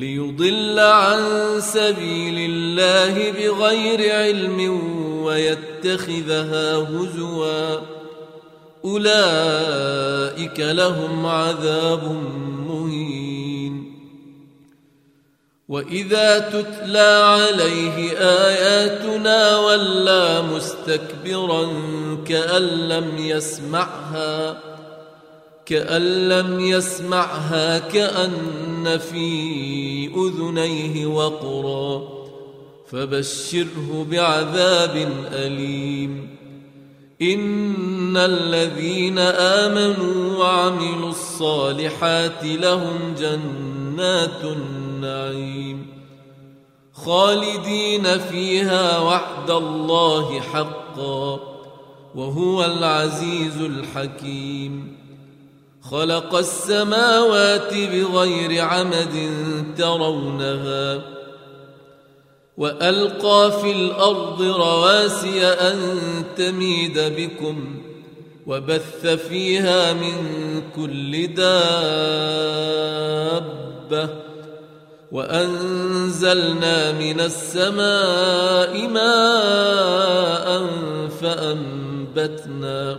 ليضل عن سبيل الله بغير علم ويتخذها هزوا. أولئك لهم عذاب مهين. وإذا تتلى عليه آياتنا ولى مستكبرا كأن لم يسمعها كأن لم يسمعها كأن في أذنيه وقرا فبشره بعذاب أليم. إن الذين آمنوا وعملوا الصالحات لهم جنات النعيم. خالدين فيها وعد الله حقا وهو العزيز الحكيم. خلق السماوات بغير عمد ترونها وألقى في الأرض رواسي أن تميد بكم وبث فيها من كل دابة وأنزلنا من السماء ماء فأنبتنا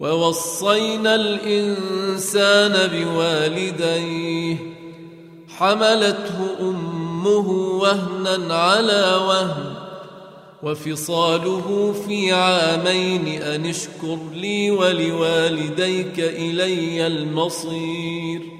ووصينا الإنسان بوالديه حملته أمه وهنا على وهن وفصاله في عامين أن اشكر لي ولوالديك إلي المصير.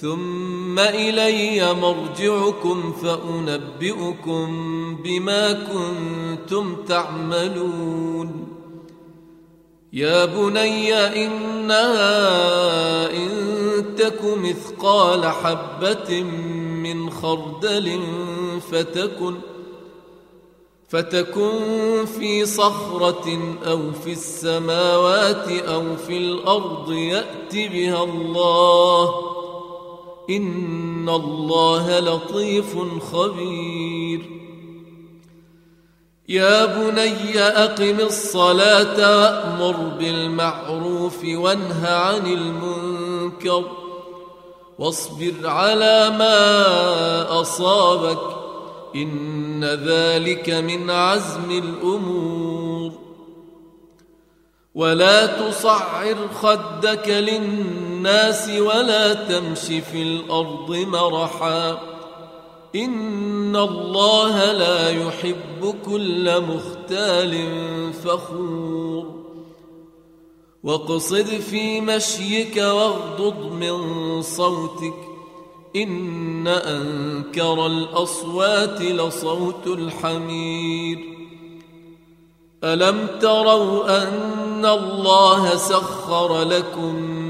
ثم إلي مرجعكم فأنبئكم بما كنتم تعملون. يا بني انها إن تك مثقال حبة من خردل فتكن فتكن في صخرة أو في السماوات أو في الأرض يأت بها الله. إن الله لطيف خبير. يا بني أقم الصلاة وأمر بالمعروف وانه عن المنكر واصبر على ما أصابك إن ذلك من عزم الأمور. ولا تصعر خدك للناس ولا تمش في الأرض مرحا. إن الله لا يحب كل مختال فخور. واقصد في مشيك واغضض من صوتك. إن أنكر الأصوات لصوت الحمير. ألم تروا أن الله سخر لكم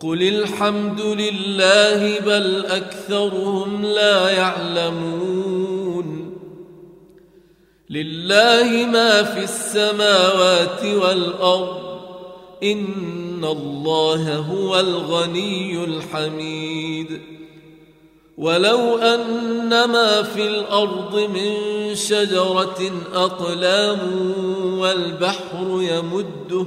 قل الحمد لله بل اكثرهم لا يعلمون لله ما في السماوات والارض ان الله هو الغني الحميد ولو أن ما في الأرض من شجرة أقلام والبحر يمده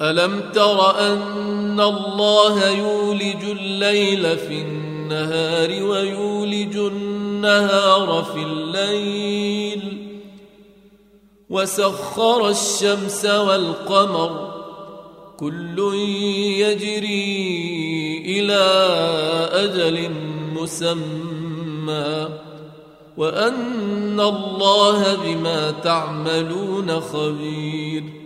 ألم تر أن الله يولج الليل في النهار ويولج النهار في الليل وسخر الشمس والقمر كل يجري إلى أجل مسمى وأن الله بما تعملون خبير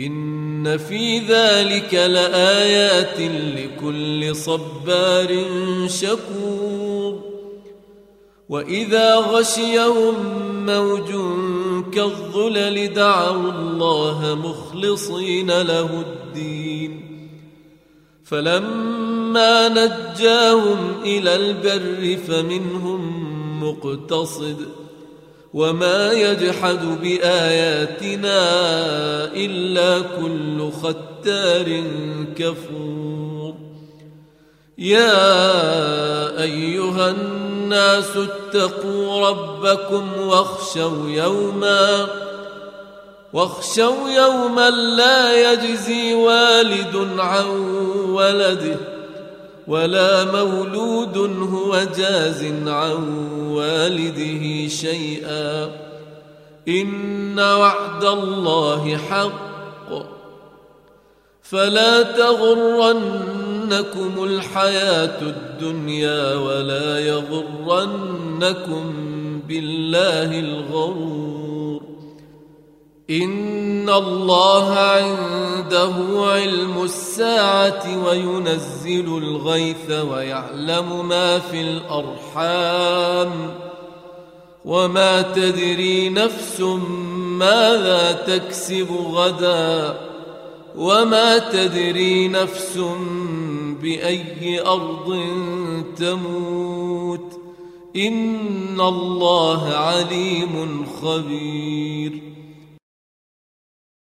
إن في ذلك لآيات لكل صبار شكور وإذا غشيهم موج كالظلل دعوا الله مخلصين له الدين فلما نجاهم إلى البر فمنهم مقتصد وما يجحد بآياتنا إلا كل ختار كفور. يا أيها الناس اتقوا ربكم واخشوا يوما واخشوا يوما لا يجزي والد عن ولده. ولا مولود هو جاز عن والده شيئا. إن وعد الله حق. فلا تغرنكم الحياة الدنيا ولا يغرنكم بالله الغرور. ان الله عنده علم الساعة وينزل الغيث ويعلم ما في الارحام وما تدري نفس ماذا تكسب غدا وما تدري نفس باي ارض تموت ان الله عليم خبير